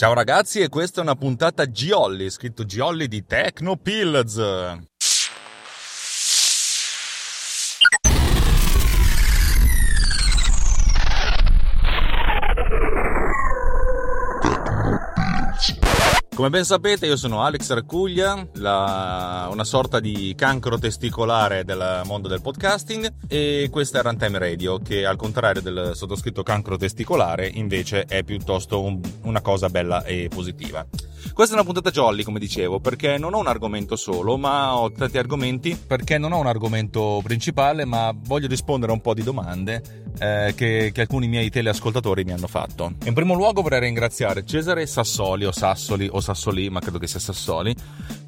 Ciao ragazzi e questa è una puntata Giolli, scritto Giolli di Tecnopills. Come ben sapete io sono Alex Raccuglia, la, una sorta di cancro testicolare del mondo del podcasting e questa è Runtime Radio che al contrario del sottoscritto cancro testicolare invece è piuttosto un, una cosa bella e positiva. Questa è una puntata jolly, come dicevo, perché non ho un argomento solo, ma ho tanti argomenti, perché non ho un argomento principale, ma voglio rispondere a un po' di domande eh, che, che, alcuni miei teleascoltatori mi hanno fatto. In primo luogo vorrei ringraziare Cesare Sassoli o Sassoli o Sassoli, ma credo che sia Sassoli,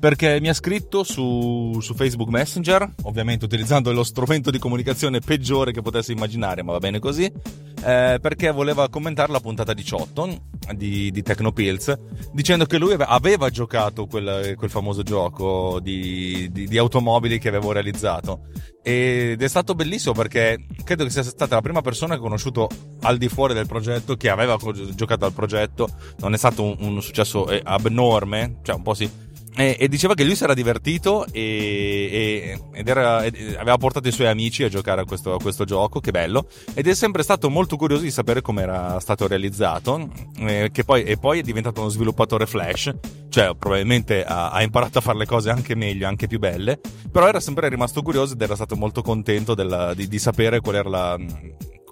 perché mi ha scritto su, su Facebook Messenger, ovviamente utilizzando lo strumento di comunicazione peggiore che potessi immaginare, ma va bene così, eh, perché voleva commentare la puntata 18 di, di Tecnopills, dicendo che lui aveva giocato quel, quel famoso gioco di, di, di automobili che avevo realizzato ed è stato bellissimo perché credo che sia stata la prima persona che ho conosciuto al di fuori del progetto che aveva giocato al progetto non è stato un, un successo eh, abnorme cioè un po' sì e, e, diceva che lui si era divertito e, e, ed era, ed aveva portato i suoi amici a giocare a questo, a questo, gioco, che bello. Ed è sempre stato molto curioso di sapere come era stato realizzato. Eh, poi, e poi è diventato uno sviluppatore Flash, cioè probabilmente ha, ha, imparato a fare le cose anche meglio, anche più belle. Però era sempre rimasto curioso ed era stato molto contento della, di, di sapere qual era la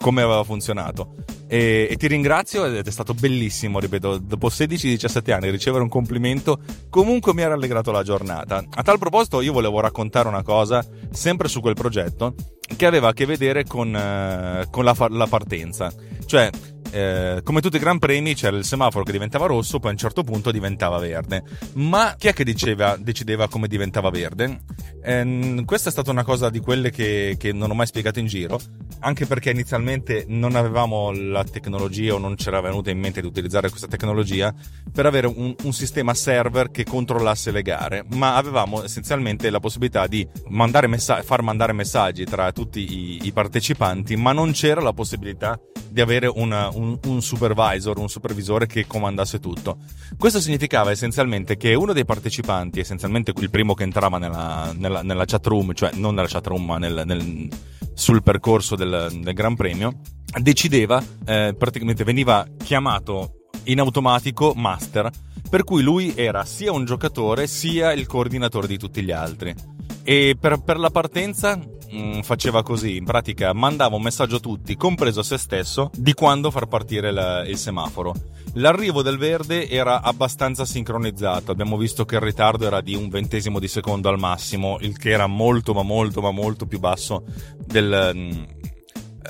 come aveva funzionato. E, e, ti ringrazio ed è stato bellissimo, ripeto, dopo 16-17 anni ricevere un complimento comunque mi ha rallegrato la giornata. A tal proposito io volevo raccontare una cosa sempre su quel progetto che aveva a che vedere con, uh, con la, la partenza. Cioè, eh, come tutti i Gran Premi c'era il semaforo che diventava rosso, poi a un certo punto diventava verde. Ma chi è che diceva, decideva come diventava verde? Eh, questa è stata una cosa di quelle che, che, non ho mai spiegato in giro, anche perché inizialmente non avevamo la tecnologia o non ci era venuta in mente di utilizzare questa tecnologia per avere un, un sistema server che controllasse le gare, ma avevamo essenzialmente la possibilità di mandare messa- far mandare messaggi tra tutti i, i partecipanti, ma non c'era la possibilità di avere una, un, un, supervisor, un supervisore che comandasse tutto. Questo significava essenzialmente che uno dei partecipanti, essenzialmente il primo che entrava nella, nella, nella chat room, cioè non nella chat room ma nel, nel, sul percorso del, del, Gran Premio, decideva, eh, praticamente veniva chiamato in automatico master, per cui lui era sia un giocatore sia il coordinatore di tutti gli altri. E per, per la partenza mh, mm, faceva così, in pratica mandava un messaggio a tutti, compreso a se stesso, di quando far partire la, il semaforo. L'arrivo del verde era abbastanza sincronizzato, abbiamo visto che il ritardo era di un ventesimo di secondo al massimo, il che era molto ma molto ma molto più basso del, mm,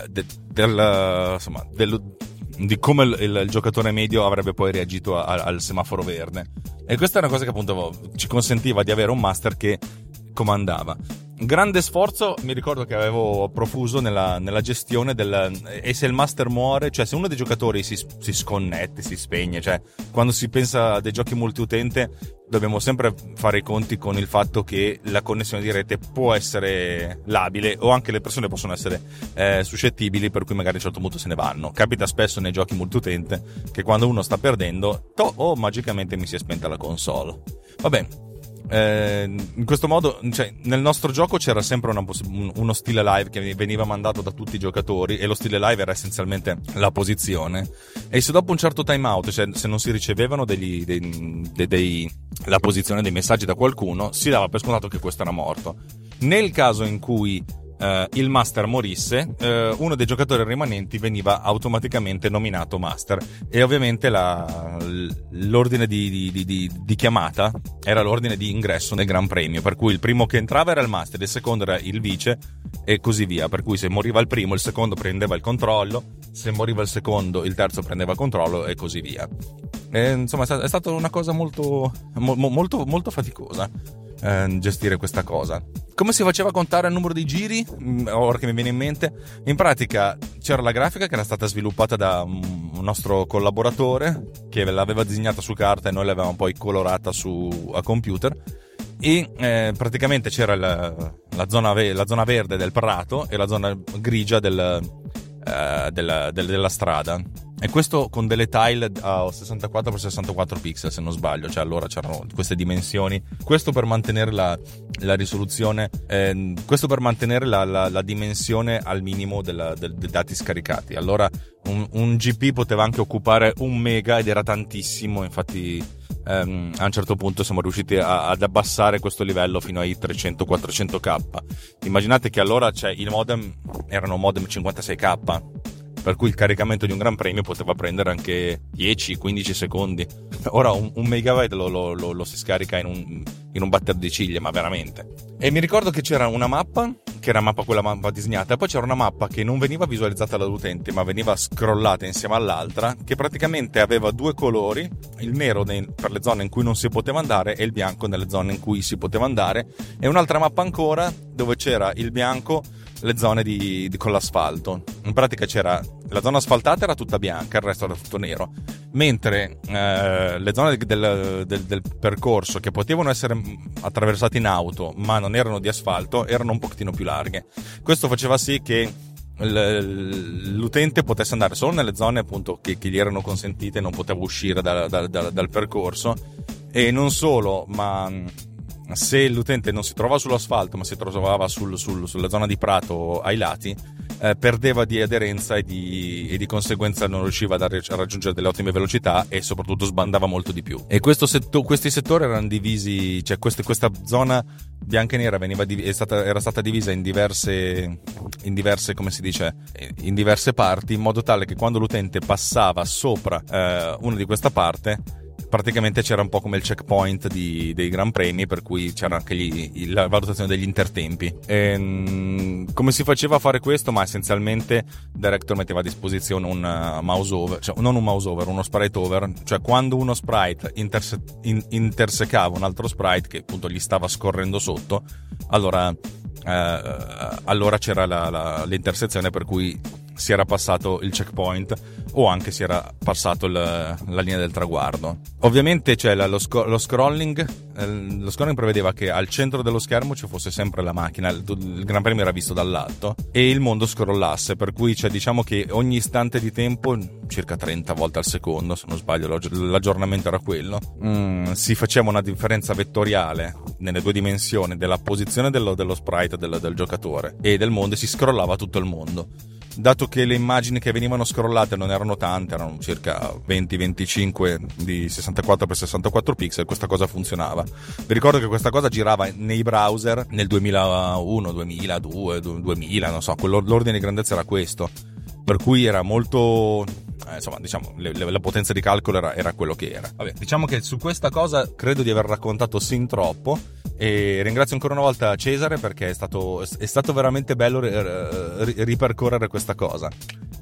del, del, insomma, del di come il, il, il, giocatore medio avrebbe poi reagito a, a, al semaforo verde. E questa è una cosa che appunto ci consentiva di avere un master che comandava grande sforzo mi ricordo che avevo profuso nella, nella, gestione del e se il master muore cioè se uno dei giocatori si, si, sconnette si spegne cioè quando si pensa a dei giochi multiutente dobbiamo sempre fare i conti con il fatto che la connessione di rete può essere labile o anche le persone possono essere eh, suscettibili per cui magari a un certo punto se ne vanno. Capita spesso nei giochi multiutente che quando uno sta perdendo to, oh magicamente mi si è spenta la console. Vabbè eh, in questo modo, cioè, nel nostro gioco c'era sempre poss- uno stile live che veniva mandato da tutti i giocatori e lo stile live era essenzialmente la posizione. E se dopo un certo timeout, cioè se non si ricevevano degli, dei, dei, dei, la posizione dei messaggi da qualcuno, si dava per scontato che questo era morto. Nel caso in cui Uh, il master morisse, uh, uno dei giocatori rimanenti veniva automaticamente nominato master. E ovviamente la, l'ordine di, di, di, di, chiamata era l'ordine di ingresso nel Gran Premio, per cui il primo che entrava era il master, il secondo era il vice e così via, per cui se moriva il primo il secondo prendeva il controllo, se moriva il secondo il terzo prendeva il controllo e così via. E, insomma è stata una cosa molto, mo, molto, molto faticosa eh, gestire questa cosa. Come si faceva a contare il numero di giri? Mm, ora che mi viene in mente, in pratica c'era la grafica che era stata sviluppata da un nostro collaboratore che l'aveva disegnata su carta e noi l'avevamo poi colorata su, a computer. E eh, praticamente c'era la, la, zona ve- la, zona verde del prato e la zona grigia del, eh, della, del, della strada E questo con delle tile a 64x64 pixel, se non sbaglio, cioè allora c'erano queste dimensioni. Questo per mantenere la, la risoluzione, eh, questo per mantenere la, la, la dimensione al minimo della, del, dei dati scaricati. Allora un, un GP poteva anche occupare un mega ed era tantissimo, infatti ehm, a un certo punto siamo riusciti a, ad abbassare questo livello fino ai 300-400k. Immaginate che allora cioè, il modem erano modem 56k, per cui il caricamento di un Gran Premio poteva prendere anche 10-15 secondi. Ora un, un megabyte lo, lo, lo, lo, si scarica in un, in un batter di ciglia, ma veramente. E mi ricordo che c'era una mappa, che era mappa quella mappa disegnata, e poi c'era una mappa che non veniva visualizzata dall'utente, ma veniva scrollata insieme all'altra, che praticamente aveva due colori, il nero per le zone in cui non si poteva andare e il bianco nelle zone in cui si poteva andare, e un'altra mappa ancora dove c'era il bianco le zone di, di, con l'asfalto. In pratica c'era la zona asfaltata era tutta bianca, il resto era tutto nero, mentre eh, le zone del, del, del, percorso che potevano essere attraversate in auto ma non erano di asfalto erano un pochettino più larghe. Questo faceva sì che l'utente potesse andare solo nelle zone appunto che, che gli erano consentite, non poteva uscire da, da, da, dal percorso e non solo, ma se l'utente non si trovava sull'asfalto ma si trovava sul, sul, sulla zona di prato ai lati, eh, perdeva di aderenza e di, e di, conseguenza non riusciva a, raggiungere delle ottime velocità e soprattutto sbandava molto di più. E setto, questi settori erano divisi, cioè queste, questa zona bianca e nera veniva, stata, era stata divisa in diverse, in diverse, come si dice, in diverse parti in modo tale che quando l'utente passava sopra eh, una di questa parte praticamente c'era un po' come il checkpoint di, dei Gran Premi, per cui c'era anche gli, la valutazione degli intertempi. E, ehm, come si faceva a fare questo? Ma essenzialmente Director metteva a disposizione un uh, mouse over, cioè non un mouse over, uno sprite over, cioè quando uno sprite interse- in- intersecava un altro sprite che appunto gli stava scorrendo sotto, allora, eh, allora c'era la, la, l'intersezione per cui si era passato il checkpoint o anche si era passato il, la linea del traguardo. Ovviamente cioè, lo, sc- lo, scrolling, eh, lo scrolling prevedeva che al centro dello schermo ci fosse sempre la macchina, il, Gran Premio era visto dall'alto e il mondo scrollasse, per cui cioè, diciamo che ogni istante di tempo, circa 30 volte al secondo, se non sbaglio l'aggiornamento era quello, mm, si faceva una differenza vettoriale nelle due dimensioni della posizione dello, dello sprite del, del giocatore e del mondo e si scrollava tutto il mondo dato che le immagini che venivano scrollate non erano tante, erano circa 20-25 di 64x64 pixel, questa cosa funzionava. Vi ricordo che questa cosa girava nei browser nel 2001, 2002, 2000, non so, l'ordine di grandezza era questo. Per cui era molto eh, insomma, diciamo, le, le, la potenza di calcolo era, era, quello che era. Vabbè, diciamo che su questa cosa credo di aver raccontato sin troppo. E ringrazio ancora una volta Cesare perché è stato, è stato veramente bello ripercorrere questa cosa.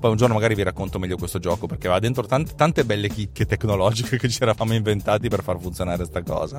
Poi un giorno magari vi racconto meglio questo gioco perché va dentro tante, tante belle chicche tecnologiche che ci eravamo inventati per far funzionare questa cosa.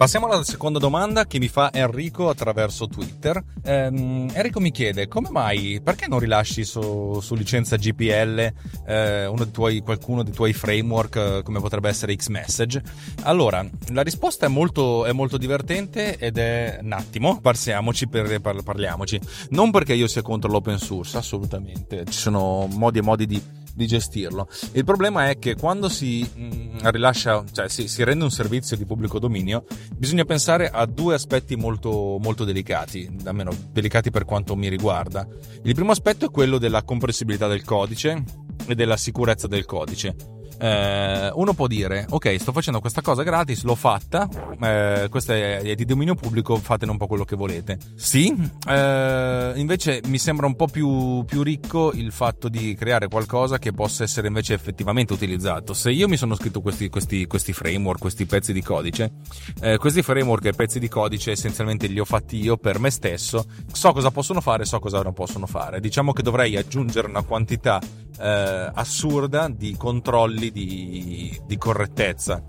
Passiamo alla seconda domanda che mi fa Enrico attraverso Twitter. Ehm, Enrico mi chiede come mai, perché non rilasci su, su licenza GPL eh, dei tuoi, qualcuno dei tuoi framework eh, come potrebbe essere Xmessage? Allora, la risposta è molto, è molto divertente ed è un attimo, parsiamoci per, parliamoci. Non perché io sia contro l'open source, assolutamente. Ci sono modi e modi di, di gestirlo. Il problema è che quando si mh, mm, rilascia, cioè si, si, rende un servizio di pubblico dominio, bisogna pensare a due aspetti molto, molto delicati, almeno delicati per quanto mi riguarda. Il primo aspetto è quello della compressibilità del codice e della sicurezza del codice eh, uno può dire ok sto facendo questa cosa gratis l'ho fatta eh, questa è di dominio pubblico fatene un po' quello che volete. Sì eh, invece mi sembra un po' più, più, ricco il fatto di creare qualcosa che possa essere invece effettivamente utilizzato. Se io mi sono scritto questi, questi, questi framework questi pezzi di codice eh, questi framework e pezzi di codice essenzialmente li ho fatti io per me stesso so cosa possono fare so cosa non possono fare. Diciamo che dovrei aggiungere una quantità eh, assurda di controlli di, di correttezza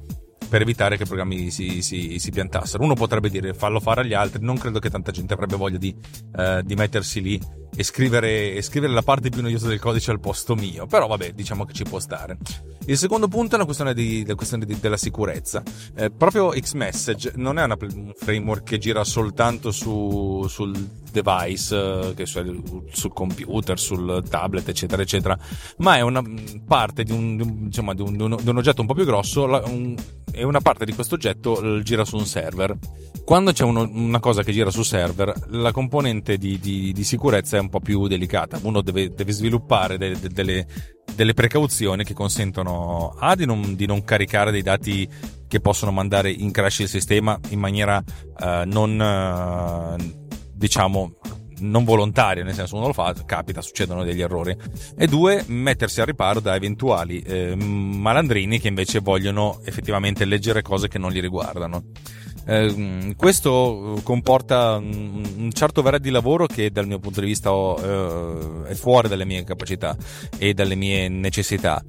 per evitare che i programmi si, si, si, piantassero. Uno potrebbe dire fallo fare agli altri, non credo che tanta gente avrebbe voglia di, eh, di mettersi lì e scrivere, e scrivere, la parte più noiosa del codice al posto mio, però vabbè, diciamo che ci può stare. Il secondo punto è una questione, di, la questione di, della sicurezza. Eh, proprio Xmessage non è una, un framework che gira soltanto su, sul device, eh, sul, sul computer, sul tablet, eccetera, eccetera, ma è una parte di un, di un, di un, di un oggetto un po' più grosso la, e una parte di questo oggetto gira su un server. Quando c'è uno, una cosa che gira su server, la componente di, di, sicurezza è un po' più delicata. Uno deve, deve sviluppare de, de, delle, delle, precauzioni che consentono A di non, di non, caricare dei dati che possono mandare in crash il sistema in maniera uh, non, uh, diciamo, non volontaria, nel senso uno lo fa, capita, succedono degli errori. E due, mettersi al riparo da eventuali eh, malandrini che invece vogliono effettivamente leggere cose che non li riguardano. Eh, questo comporta un certo verre di lavoro che dal mio punto di vista eh, è fuori dalle mie capacità e dalle mie necessità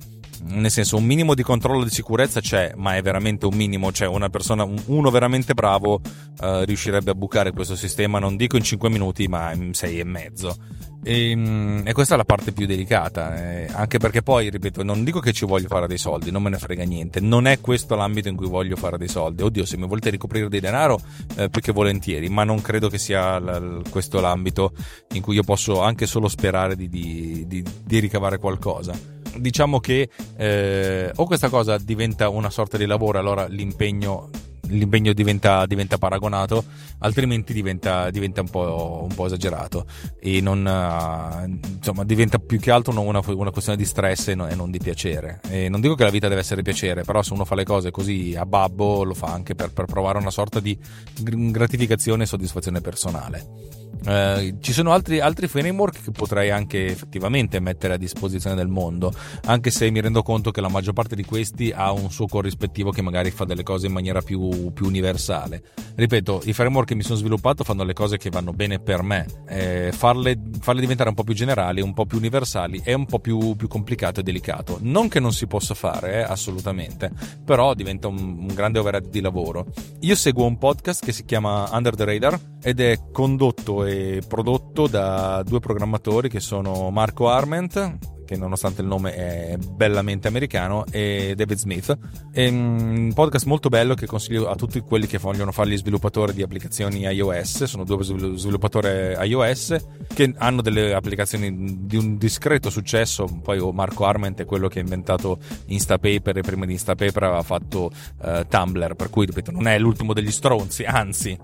nel senso un minimo di controllo di sicurezza c'è, ma è veramente un minimo, cioè una persona, uno veramente bravo uh, riuscirebbe a bucare questo sistema, non dico in 5 minuti, ma in 6 e mezzo. E, ehm, e, questa è la parte più delicata, eh, anche perché poi, ripeto, non dico che ci voglio fare dei soldi, non me ne frega niente, non è questo l'ambito in cui voglio fare dei soldi. Oddio, se mi volete ricoprire di denaro, eh, più che volentieri, ma non credo che sia l- questo l'ambito in cui io posso anche solo sperare di, di, di, di ricavare qualcosa diciamo che eh, o questa cosa diventa una sorta di lavoro, allora l'impegno l'impegno diventa, diventa, paragonato, altrimenti diventa, diventa un, po', un, po', esagerato e non, uh, insomma, diventa più che altro una, una questione di stress e, no, e non di piacere. E non dico che la vita deve essere piacere, però se uno fa le cose così a babbo lo fa anche per, per provare una sorta di gratificazione e soddisfazione personale. Eh, ci sono altri, altri, framework che potrei anche effettivamente mettere a disposizione del mondo, anche se mi rendo conto che la maggior parte di questi ha un suo corrispettivo che magari fa delle cose in maniera più, più universale. Ripeto, i framework che mi sono sviluppato fanno le cose che vanno bene per me, eh, farle, farle, diventare un po' più generali, un po' più universali è un po' più, più complicato e delicato. Non che non si possa fare, eh, assolutamente, però diventa un, un grande overhead di lavoro. Io seguo un podcast che si chiama Under the Radar ed è condotto e prodotto da due programmatori che sono Marco Arment che nonostante il nome è bellamente americano, e David Smith. È un podcast molto bello che consiglio a tutti quelli che vogliono fare gli sviluppatori di applicazioni iOS. Sono due sviluppatori iOS che hanno delle applicazioni di un discreto successo. Poi oh, Marco Arment è quello che ha inventato Instapaper e prima di Instapaper aveva fatto uh, Tumblr, per cui ripeto, non è l'ultimo degli stronzi, anzi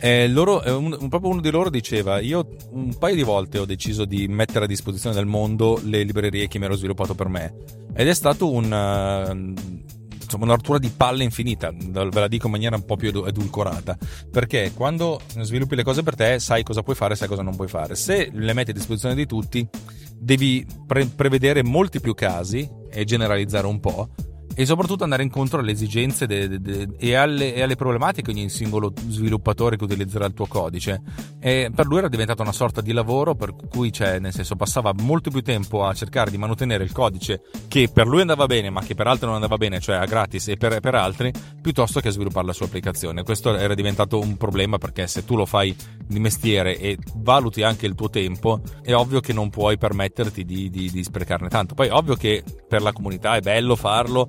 eh, loro, un, proprio uno di loro diceva: Io un paio di volte ho deciso di mettere a disposizione del mondo le librerie che mi ero sviluppato per me. Ed è stato un. Uh, insomma, una di palle infinita, ve la dico in maniera un po' più edulcorata, perché quando sviluppi le cose per te sai cosa puoi fare, sai cosa non puoi fare. Se le metti a disposizione di tutti, devi pre- prevedere molti più casi e generalizzare un po' e soprattutto andare incontro alle esigenze de, de, de, e, alle, e, alle, problematiche di ogni singolo sviluppatore che utilizzerà il tuo codice. E per lui era diventato una sorta di lavoro per cui, cioè, nel senso, passava molto più tempo a cercare di mantenere il codice che per lui andava bene, ma che per altri non andava bene, cioè a gratis e per, per altri, piuttosto che a sviluppare la sua applicazione. Questo era diventato un problema perché se tu lo fai di mestiere e valuti anche il tuo tempo, è ovvio che non puoi permetterti di, di, di sprecarne tanto. Poi, ovvio che per la comunità è bello farlo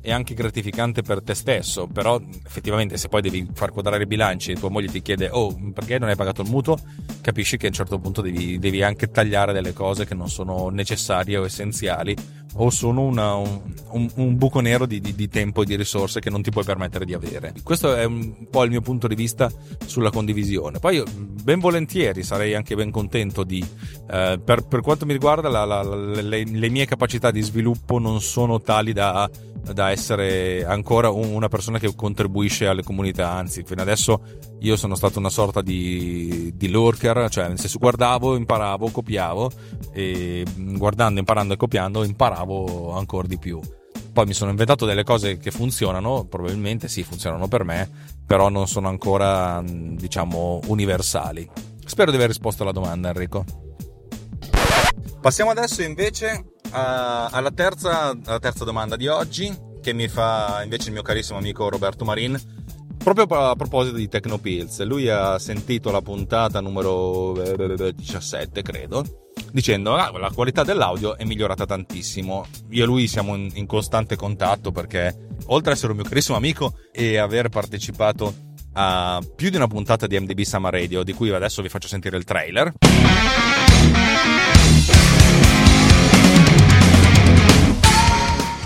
è anche gratificante per te stesso, però effettivamente se poi devi far quadrare i bilanci e tua moglie ti chiede oh perché non hai pagato il mutuo, capisci che a un certo punto devi, devi anche tagliare delle cose che non sono necessarie o essenziali o sono una, un, un, un, buco nero di, di, di, tempo e di risorse che non ti puoi permettere di avere. Questo è un po' il mio punto di vista sulla condivisione. Poi ben volentieri sarei anche ben contento di, eh, per, per, quanto mi riguarda, la, la, la, le, le mie capacità di sviluppo non sono tali da da essere ancora una persona che contribuisce alle comunità, anzi, fino adesso io sono stato una sorta di, di lurker, cioè nel senso guardavo, imparavo, copiavo e guardando, imparando e copiando imparavo ancora di più. Poi mi sono inventato delle cose che funzionano, probabilmente sì, funzionano per me, però non sono ancora, diciamo, universali. Spero di aver risposto alla domanda, Enrico. Passiamo adesso invece alla terza, alla terza domanda di oggi che mi fa invece il mio carissimo amico Roberto Marin. Proprio a proposito di Tecnopills, lui ha sentito la puntata numero 17, eh, credo, dicendo ah, la qualità dell'audio è migliorata tantissimo. Io e lui siamo in, in costante contatto perché oltre ad essere un mio carissimo amico e aver partecipato a più di una puntata di MDB Summer Radio, di cui adesso vi faccio sentire il trailer.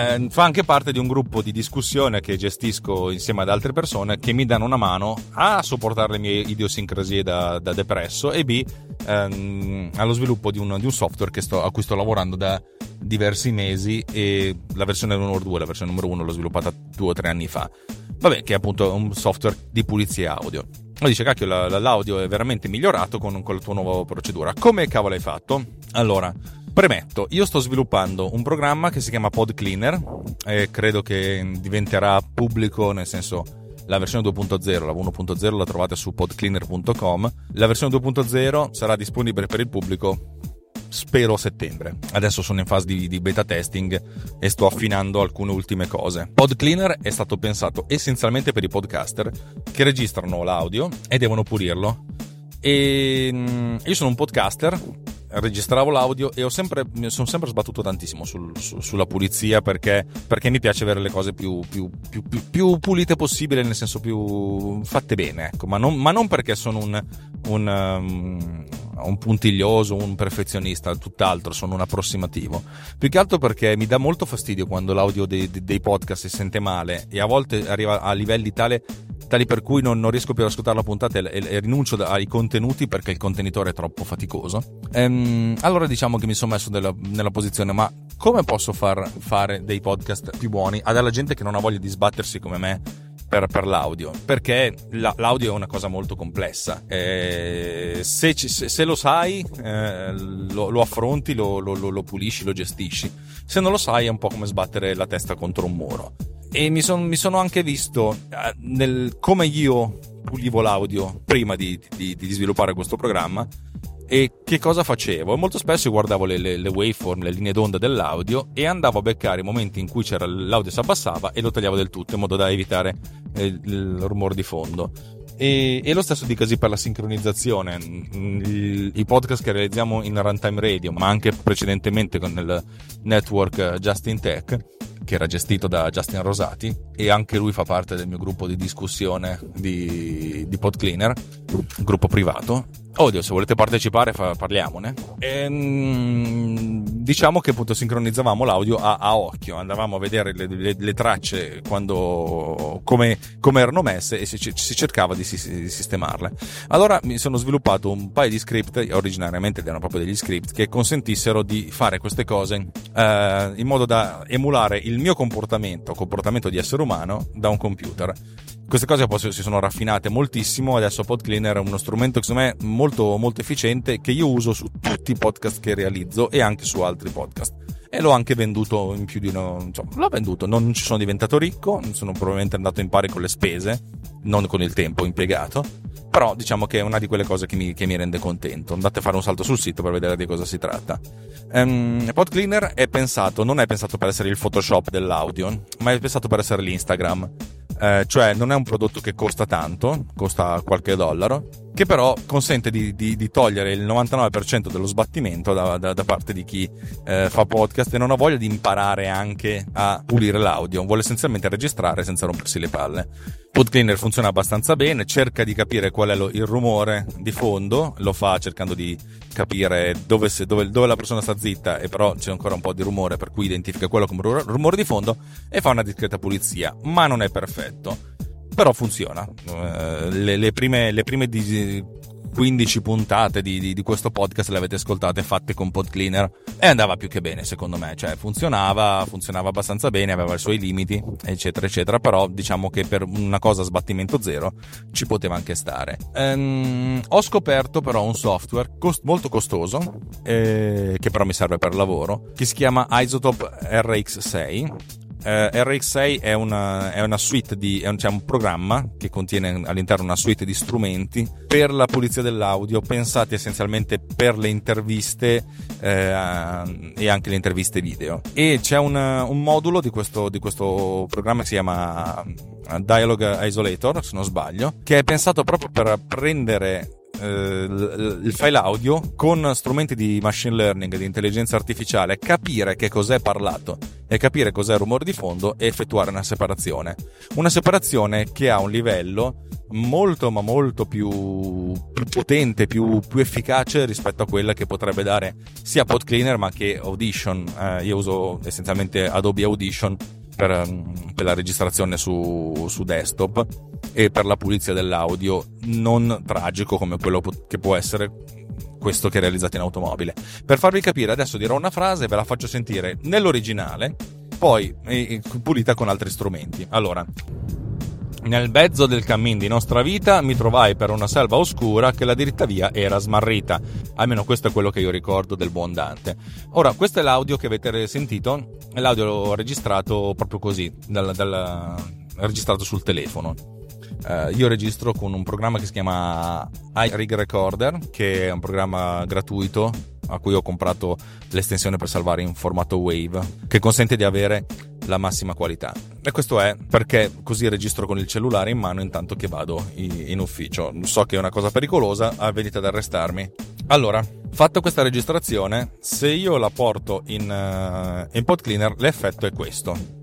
Eh, fa anche parte di un gruppo di discussione che gestisco insieme ad altre persone che mi danno una mano a sopportare le mie idiosincrasie da, da depresso e b ehm, allo sviluppo di un, di un software sto, a cui sto lavorando da diversi mesi e la versione numero 2, la versione numero 1 l'ho sviluppata due o tre anni fa. Vabbè, che è appunto un software di pulizia audio. Ma dice, cacchio, l'audio è veramente migliorato con, con la tua nuova procedura. Come cavolo hai fatto? Allora, Premetto, io sto sviluppando un programma che si chiama Pod Cleaner e credo che diventerà pubblico, nel senso la versione 2.0, la 1.0 la trovate su podcleaner.com. La versione 2.0 sarà disponibile per il pubblico spero a settembre. Adesso sono in fase di, di, beta testing e sto affinando alcune ultime cose. Pod Cleaner è stato pensato essenzialmente per i podcaster che registrano l'audio e devono pulirlo. E mm, io sono un podcaster registravo l'audio e ho sempre, mi sono sempre sbattuto tantissimo sul, su, sulla pulizia perché, perché, mi piace avere le cose più, più, più, più, pulite possibile, nel senso più fatte bene, ecco. ma, non, ma non perché sono un, un, um, un puntiglioso, un perfezionista, tutt'altro, sono un approssimativo. Più che altro perché mi dà molto fastidio quando l'audio dei, dei podcast si sente male e a volte arriva a livelli tale tali per cui non, non, riesco più ad ascoltare la puntata e, e, e, rinuncio ai contenuti perché il contenitore è troppo faticoso. Ehm, allora diciamo che mi sono messo nella, nella posizione, ma come posso far fare dei podcast più buoni a della gente che non ha voglia di sbattersi come me per, per l'audio? Perché la, l'audio è una cosa molto complessa. Eh, se, se, se, lo sai, eh, lo, lo, affronti, lo, lo, lo pulisci, lo gestisci. Se non lo sai, è un po' come sbattere la testa contro un muro e mi, son, mi sono anche visto eh, nel, come io pulivo l'audio prima di, di, di, sviluppare questo programma e che cosa facevo. Molto spesso guardavo le, le, le, waveform, le linee d'onda dell'audio e andavo a beccare i momenti in cui l'audio si abbassava e lo tagliavo del tutto in modo da evitare eh, il, rumore di fondo. E, e, lo stesso dicasi per la sincronizzazione. I, I, podcast che realizziamo in Runtime Radio, ma anche precedentemente con il network Justin Tech, che era gestito da Justin Rosati e anche lui fa parte del mio gruppo di discussione di, di PodCleaner, gruppo privato. Oddio, se volete partecipare fa, parliamone. Ehm, diciamo che appunto sincronizzavamo l'audio a, a occhio, andavamo a vedere le, le, le tracce quando, come, come, erano messe e si, si cercava di, di, sistemarle. Allora mi sono sviluppato un paio di script, originariamente erano proprio degli script, che consentissero di fare queste cose eh, in modo da emulare il mio comportamento, comportamento di essere umano, da un computer. Queste cose poi si sono raffinate moltissimo. Adesso PodCleaner è uno strumento che secondo me molto, molto efficiente che io uso su tutti i podcast che realizzo e anche su altri podcast. E l'ho anche venduto in più di uno. Insomma, l'ho venduto, non ci sono diventato ricco, sono probabilmente andato in pari con le spese, non con il tempo impiegato. Però diciamo che è una di quelle cose che mi, che mi rende contento. Andate a fare un salto sul sito per vedere di cosa si tratta. Um, PodCleaner è pensato, non è pensato per essere il Photoshop dell'audio, ma è pensato per essere l'Instagram eh, cioè non è un prodotto che costa tanto, costa qualche dollaro, che però consente di, di, di togliere il 99% dello sbattimento da, da, da parte di chi eh, fa podcast e non ha voglia di imparare anche a pulire l'audio, vuole essenzialmente registrare senza rompersi le palle. PodCleaner funziona abbastanza bene, cerca di capire qual è lo, il rumore di fondo, lo fa cercando di capire dove, se, dove, dove, la persona sta zitta e però c'è ancora un po' di rumore per cui identifica quello come rumore di fondo e fa una discreta pulizia, ma non è perfetto però funziona. Eh, le, le, prime, le prime di, 15 puntate di, di, di, questo podcast le avete ascoltate fatte con Pod Cleaner e andava più che bene secondo me, cioè funzionava, funzionava abbastanza bene, aveva i suoi limiti, eccetera, eccetera, però diciamo che per una cosa a sbattimento zero ci poteva anche stare. Ehm, ho scoperto però un software cost- molto costoso, eh, che però mi serve per lavoro, che si chiama Isotope RX6 eh, RX6 è una, è una, suite di, è un, cioè un programma che contiene all'interno una suite di strumenti per la pulizia dell'audio, pensati essenzialmente per le interviste eh, e anche le interviste video. E c'è un, un modulo di questo, di questo programma che si chiama Dialogue Isolator, se non sbaglio, che è pensato proprio per prendere eh, il file audio con strumenti di machine learning, di intelligenza artificiale, capire che cos'è parlato e capire cos'è il rumore di fondo e effettuare una separazione. Una separazione che ha un livello molto ma molto più, più potente, più, più, efficace rispetto a quella che potrebbe dare sia PodCleaner ma che Audition. Eh, io uso essenzialmente Adobe Audition per, per la registrazione su, su desktop e per la pulizia dell'audio non tragico come quello che può essere questo che è realizzato in automobile. Per farvi capire, adesso dirò una frase e ve la faccio sentire nell'originale, poi pulita con altri strumenti. Allora, nel mezzo del cammin di nostra vita mi trovai per una selva oscura che la diritta via era smarrita. Almeno questo è quello che io ricordo del buon Dante. Ora, questo è l'audio che avete sentito, è l'audio registrato proprio così, dal, dal, registrato sul telefono. Uh, io registro con un programma che si chiama iRig Recorder, che è un programma gratuito a cui ho comprato l'estensione per salvare in formato WAVE, che consente di avere la massima qualità. E questo è perché così registro con il cellulare in mano intanto che vado in ufficio. So che è una cosa pericolosa, venite ad arrestarmi. Allora, fatta questa registrazione, se io la porto in, uh, in Pod Cleaner, l'effetto è questo.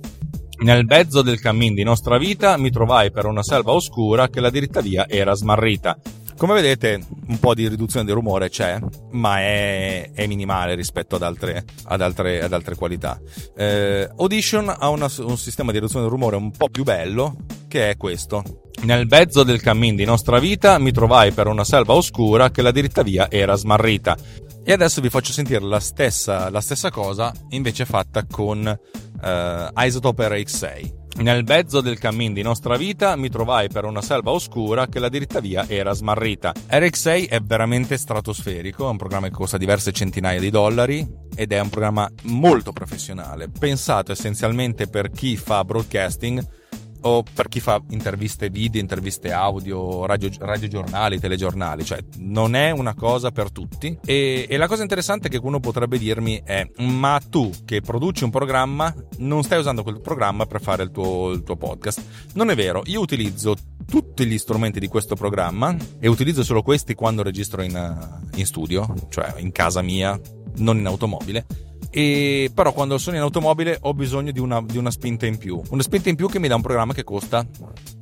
Nel mezzo del cammin di nostra vita mi trovai per una selva oscura che la diritta via era smarrita. Come vedete, un po' di riduzione del rumore c'è, ma è, è minimale rispetto ad altre, ad altre, ad altre qualità. Eh, Audition ha una, un sistema di riduzione del rumore un po' più bello, che è questo. Nel mezzo del cammin di nostra vita mi trovai per una selva oscura che la diritta via era smarrita. E adesso vi faccio sentire la stessa, la stessa cosa, invece fatta con uh, Isotope RX6. Nel mezzo del cammin di nostra vita mi trovai per una selva oscura che la diritta via era smarrita. RX6 è veramente stratosferico, è un programma che costa diverse centinaia di dollari ed è un programma molto professionale, pensato essenzialmente per chi fa broadcasting o per chi fa interviste video, interviste audio, radio, radiogiornali, telegiornali, cioè non è una cosa per tutti. E, e, la cosa interessante che uno potrebbe dirmi è: ma tu che produci un programma, non stai usando quel programma per fare il tuo, il tuo podcast? Non è vero, io utilizzo tutti gli strumenti di questo programma e utilizzo solo questi quando registro in, in studio, cioè in casa mia, non in automobile e però quando sono in automobile ho bisogno di una, di una spinta in più. Una spinta in più che mi dà un programma che costa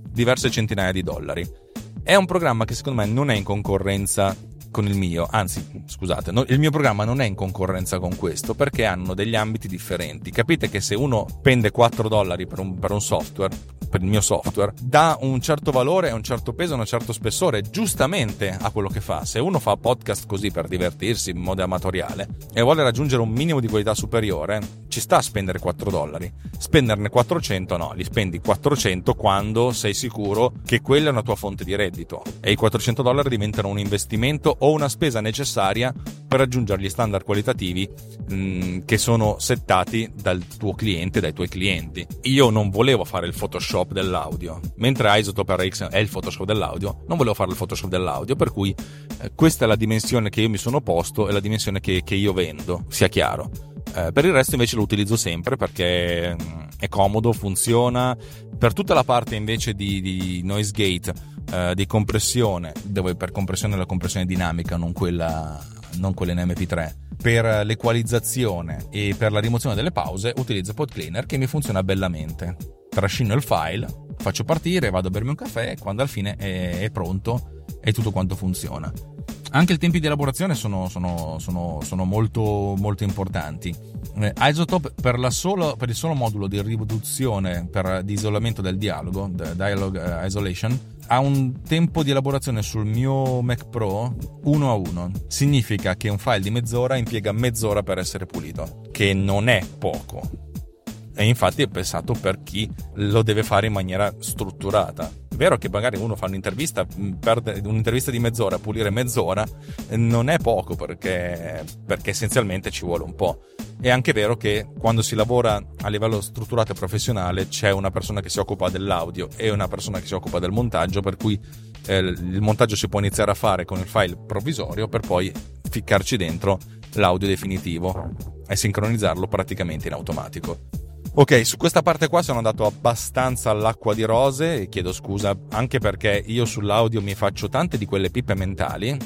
diverse centinaia di dollari. È un programma che secondo me non è in concorrenza con il mio, anzi, scusate, no, il mio programma non è in concorrenza con questo perché hanno degli ambiti differenti. Capite che se uno spende 4 dollari per un, per un software, per il mio software, dà un certo valore, un certo peso, un certo spessore, giustamente a quello che fa. Se uno fa podcast così per divertirsi in modo amatoriale e vuole raggiungere un minimo di qualità superiore, ci sta a spendere 4 dollari. Spenderne 400 no, li spendi 400 quando sei sicuro che quella è una tua fonte di reddito e i 400 dollari diventano un investimento o una spesa necessaria per raggiungere gli standard qualitativi mh, mm, che sono settati dal tuo cliente, dai tuoi clienti. Io non volevo fare il Photoshop dell'audio, mentre Isotope RX è il Photoshop dell'audio, non volevo fare il Photoshop dell'audio, per cui eh, questa è la dimensione che io mi sono posto e la dimensione che, che io vendo, sia chiaro. Eh, per il resto invece lo utilizzo sempre perché mm, è comodo, funziona. Per tutta la parte invece di, di noise gate, eh, di compressione, dove per compressione la compressione dinamica, non quella, non quella in MP3, per l'equalizzazione e per la rimozione delle pause utilizzo Pod Cleaner che mi funziona bellamente. Trascino il file, faccio partire, vado a bermi un caffè e quando al fine è, è pronto e tutto quanto funziona. Anche i tempi di elaborazione sono, sono, sono, sono molto, molto, importanti. Eh, Isotope per, solo, per, il solo modulo di riduzione per, di isolamento del dialogo, Dialogue uh, Isolation, ha un tempo di elaborazione sul mio Mac Pro 1 a 1. Significa che un file di mezz'ora impiega mezz'ora per essere pulito, che non è poco. E infatti è pensato per chi lo deve fare in maniera strutturata è vero che magari uno fa un'intervista, mm, perde un'intervista di mezz'ora, pulire mezz'ora non è poco perché, perché essenzialmente ci vuole un po'. È anche vero che quando si lavora a livello strutturato e professionale c'è una persona che si occupa dell'audio e una persona che si occupa del montaggio, per cui eh, il montaggio si può iniziare a fare con il file provvisorio per poi ficcarci dentro l'audio definitivo e sincronizzarlo praticamente in automatico. Ok, su questa parte qua sono andato abbastanza all'acqua di rose e chiedo scusa anche perché io sull'audio mi faccio tante di quelle pippe mentali,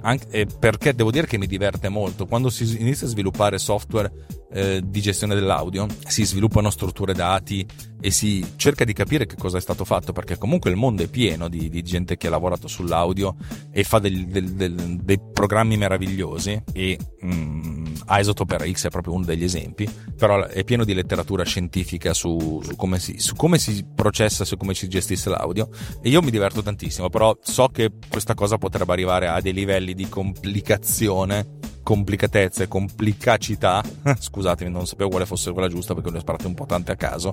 anche, perché devo dire che mi diverte molto. Quando si inizia a sviluppare software eh, di gestione dell'audio, si sviluppano strutture dati e si cerca di capire che cosa è stato fatto, perché comunque il mondo è pieno di, di gente che ha lavorato sull'audio e fa del, del, del, dei programmi meravigliosi e mm, Isotope RX è proprio uno degli esempi, però è pieno di letteratura scientifica su, su, come si, su come si processa, su come si gestisce l'audio. E io mi diverto tantissimo, però so che questa cosa potrebbe arrivare a dei livelli di complicazione complicatezza e complicacità, scusatemi, non sapevo quale fosse quella giusta perché ne ho sparate un po' tante a caso,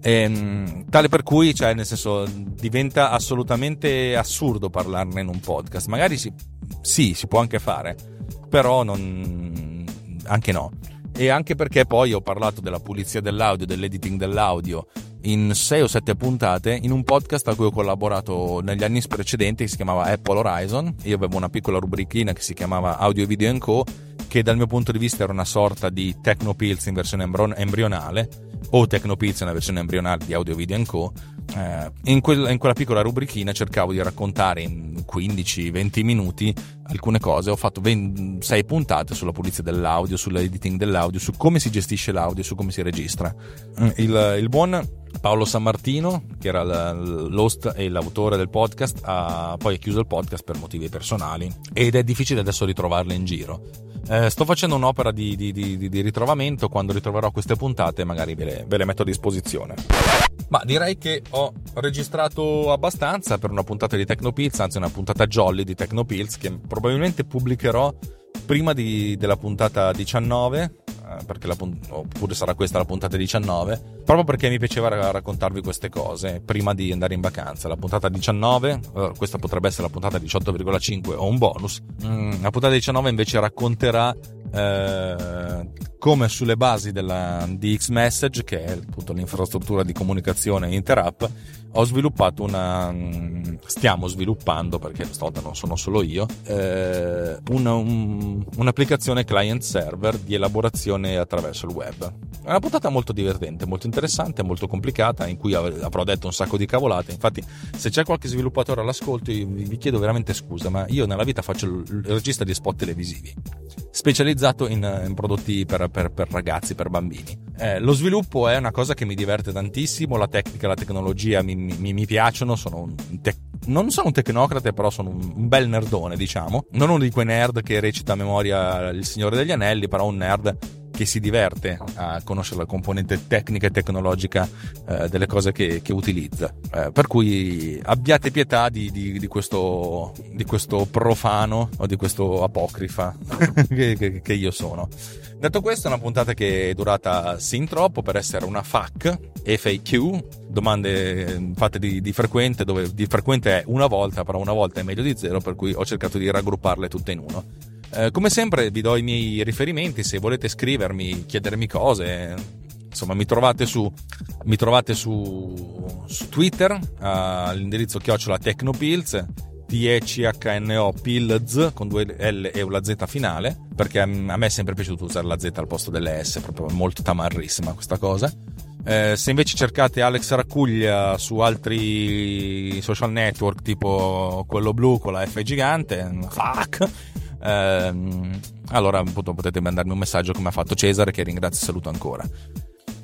ehm, tale per cui, cioè, nel senso, diventa assolutamente assurdo parlarne in un podcast. Magari si, sì, si può anche fare, però non, anche no. E anche perché poi ho parlato della pulizia dell'audio, dell'editing dell'audio in sei o sette puntate in un podcast a cui ho collaborato negli anni precedenti che si chiamava Apple Horizon. Io avevo una piccola rubrichina che si chiamava Audio Video Co che dal mio punto di vista era una sorta di Technopills in versione embrionale o Technopills in una versione embrionale di Audio Video Co. Eh, in, quel, in, quella piccola rubrichina cercavo di raccontare in 15-20 minuti alcune cose. Ho fatto 6 puntate sulla pulizia dell'audio, sull'editing dell'audio, su come si gestisce l'audio, su come si registra. Mm, il, il buon Paolo Sammartino, che era l'host e l'autore del podcast, ha poi chiuso il podcast per motivi personali ed è difficile adesso ritrovarlo in giro. Eh, sto facendo un'opera di, di, di, di, ritrovamento, quando ritroverò queste puntate magari ve le, ve le metto a disposizione. Ma direi che ho registrato abbastanza per una puntata di Tecnopills, anzi una puntata jolly di Tecnopills che probabilmente pubblicherò prima della puntata 19 eh, perché la, oppure sarà questa la puntata 19, proprio perché mi piaceva raccontarvi queste cose prima di andare in vacanza. La puntata 19, eh, questa potrebbe essere la puntata 18,5 o un bonus. Mm, la puntata 19 invece racconterà eh, come sulle basi della, di X-Message, che è appunto l'infrastruttura di comunicazione interapp, ho sviluppato una. Stiamo sviluppando, perché stavolta non sono solo io, eh, una, un, un'applicazione client server di elaborazione attraverso il web. È una puntata molto divertente, molto interessante, molto complicata, in cui avrò detto un sacco di cavolate. Infatti, se c'è qualche sviluppatore all'ascolto, vi chiedo veramente scusa, ma io nella vita faccio il regista di spot televisivi, specializzato in, in prodotti per, per, per, ragazzi, per bambini. Eh, lo sviluppo è una cosa che mi diverte tantissimo, la tecnica, la tecnologia mi mi, mi piacciono, sono un te- non sono un tecnocrate, però sono un, bel nerdone, diciamo. Non uno di quei nerd che recita a memoria Il Signore degli Anelli, però un nerd che si diverte a conoscere la componente tecnica e tecnologica eh, delle cose che, che utilizza. Eh, per cui abbiate pietà di, di, di, questo, di, questo, profano o di questo apocrifa che, che, che io sono. Detto questo, è una puntata che è durata sin troppo per essere una FAQ, FAQ, domande fatte di, di, frequente, dove di frequente è una volta, però una volta è meglio di zero, per cui ho cercato di raggrupparle tutte in uno. Eh, come sempre vi do i miei riferimenti, se volete scrivermi, chiedermi cose, insomma mi trovate su, mi trovate su, su Twitter all'indirizzo chiocciola Tecnopills TECHNO Pilz con due L e una Z finale, perché a me è sempre piaciuto usare la Z al posto delle S, proprio molto tamarrissima questa cosa. Eh, se invece cercate Alex Raccuglia su altri social network tipo quello blu con la F gigante, fuck, ehm, allora appunto potete mandarmi un messaggio come ha fatto Cesare che ringrazio e saluto ancora.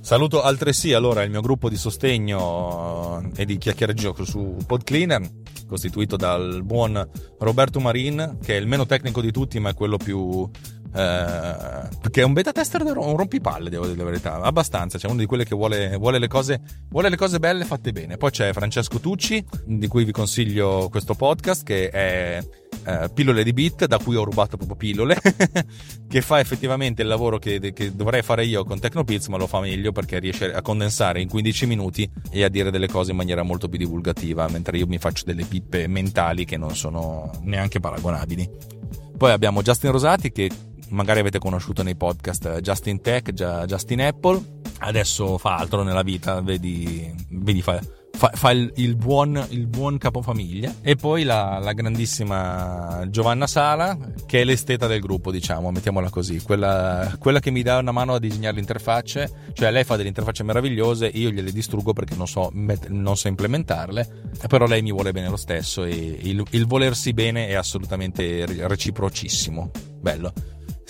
Saluto altresì allora il mio gruppo di sostegno eh, e di chiacchieraggio su PodCleaner, costituito dal buon Roberto Marin, che è il meno tecnico di tutti, ma è quello più eh, che è un beta tester, un rompipalle, devo dire la verità. Abbastanza, c'è cioè uno di quelli che vuole, vuole, le cose, vuole le cose belle fatte bene. Poi c'è Francesco Tucci, di cui vi consiglio questo podcast, che è eh, Pillole di Bit, da cui ho rubato proprio pillole, che fa effettivamente il lavoro che, che dovrei fare io con Tecnopills, ma lo fa meglio perché riesce a condensare in 15 minuti e a dire delle cose in maniera molto più divulgativa, mentre io mi faccio delle pippe mentali che non sono neanche paragonabili. Poi abbiamo Justin Rosati che magari avete conosciuto nei podcast eh, Justin Tech, Justin Apple, adesso fa altro nella vita, vedi, vedi fa, fa, fa il, il, buon, il, buon, capofamiglia. E poi la, la, grandissima Giovanna Sala, che è l'esteta del gruppo, diciamo, mettiamola così, quella, quella che mi dà una mano a disegnare le interfacce, cioè lei fa delle interfacce meravigliose, io gliele distruggo perché non so, non so implementarle, però lei mi vuole bene lo stesso e il, il volersi bene è assolutamente reciprocissimo. Bello.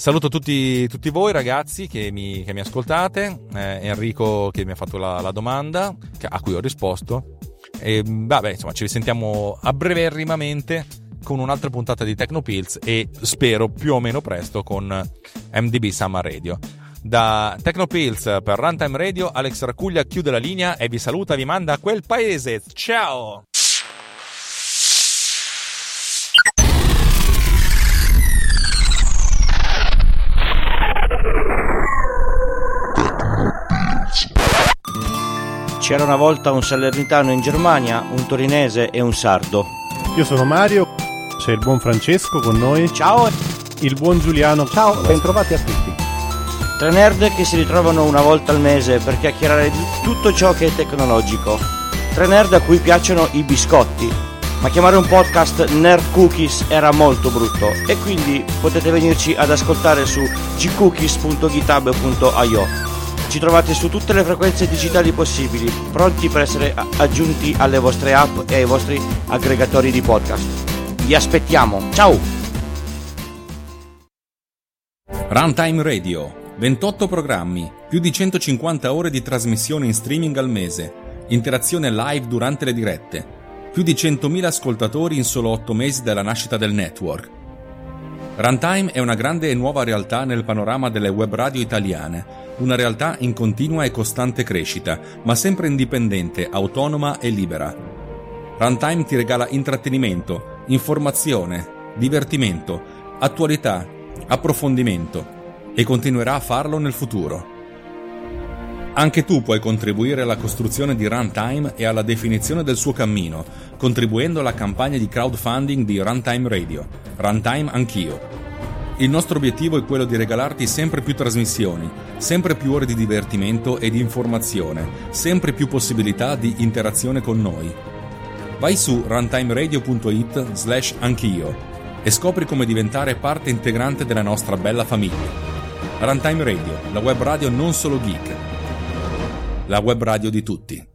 Saluto tutti, tutti voi ragazzi che mi, che mi ascoltate, eh, Enrico che mi ha fatto la, la domanda, a cui ho risposto. E vabbè, insomma, ci risentiamo a breverrimamente con un'altra puntata di Tecnopills e spero più o meno presto con MDB Summer Radio. Da Tecnopills per Runtime Radio, Alex Racuglia chiude la linea e vi saluta, vi manda a quel paese. Ciao! C'era una volta un salernitano in Germania, un torinese e un sardo. Io sono Mario, c'è il buon Francesco con noi. Ciao! Il buon Giuliano. Ciao, bentrovati a tutti. Tre nerd che si ritrovano una volta al mese per chiacchierare di tutto ciò che è tecnologico. Tre nerd a cui piacciono i biscotti. Ma chiamare un podcast Nerd Cookies era molto brutto e quindi potete venirci ad ascoltare su gcookies.github.io ci trovate su tutte le frequenze digitali possibili, pronti per essere aggiunti alle vostre app e ai vostri aggregatori di podcast. Vi aspettiamo, ciao! Runtime Radio, 28 programmi, più di 150 ore di trasmissione in streaming al mese, interazione live durante le dirette, più di 100.000 ascoltatori in solo 8 mesi dalla nascita del network. Runtime è una grande e nuova realtà nel panorama delle web radio italiane una realtà in continua e costante crescita, ma sempre indipendente, autonoma e libera. Runtime ti regala intrattenimento, informazione, divertimento, attualità, approfondimento e continuerà a farlo nel futuro. Anche tu puoi contribuire alla costruzione di Runtime e alla definizione del suo cammino, contribuendo alla campagna di crowdfunding di Runtime Radio. Runtime Anch'io il nostro obiettivo è quello di regalarti sempre più trasmissioni, sempre più ore di divertimento e di informazione, sempre più possibilità di interazione con noi. Vai su runtimeradio.it slash anch'io e scopri come diventare parte integrante della nostra bella famiglia. Runtime Radio, la web radio non solo geek, la web radio di tutti.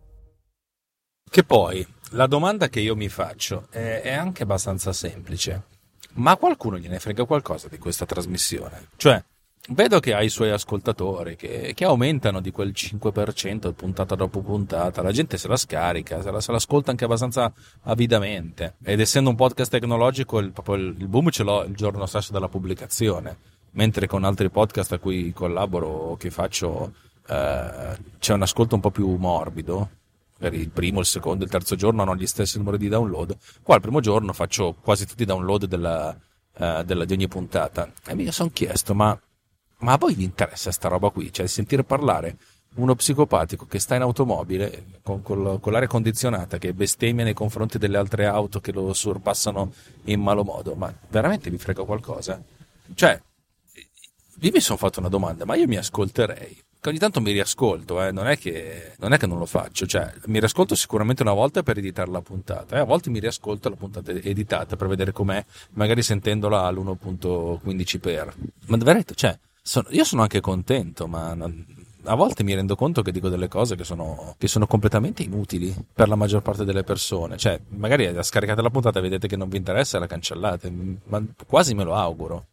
Che poi, la domanda che io mi faccio è, è anche abbastanza semplice ma a qualcuno gliene frega qualcosa di questa trasmissione. Cioè, vedo che ha i suoi ascoltatori che, che, aumentano di quel 5% puntata dopo puntata, la gente se la scarica, se, la, se l'ascolta anche abbastanza avidamente. Ed essendo un podcast tecnologico, il, il, il boom ce l'ho il giorno stesso della pubblicazione, mentre con altri podcast a cui collaboro o che faccio eh, c'è un ascolto un po' più morbido per il primo, il secondo, il terzo giorno hanno gli stessi numeri di download. Qua il primo giorno faccio quasi tutti i download della, uh, della, di ogni puntata. E mi sono chiesto, ma, ma, a voi vi interessa sta roba qui? Cioè, sentire parlare uno psicopatico che sta in automobile con, con, con l'aria condizionata, che bestemmia nei confronti delle altre auto che lo sorpassano in malo modo, ma veramente vi frega qualcosa? Cioè, io mi sono fatto una domanda, ma io mi ascolterei ogni tanto mi riascolto, eh. non, è che, non, è che, non lo faccio, cioè mi riascolto sicuramente una volta per editare la puntata, eh. a volte mi riascolto la puntata editata per vedere com'è, magari sentendola all'1.15x. Ma veramente, cioè, sono, io sono anche contento, ma non, a volte mi rendo conto che dico delle cose che sono, che sono, completamente inutili per la maggior parte delle persone. Cioè, magari scaricate la puntata e vedete che non vi interessa e la cancellate, ma quasi me lo auguro.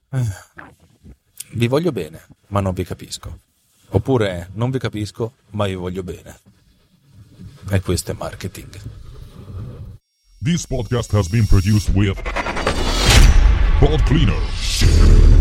Vi voglio bene, ma non vi capisco. Oppure non vi capisco, ma io voglio bene. E questo è marketing. This podcast has been produced with Pod Cleaner.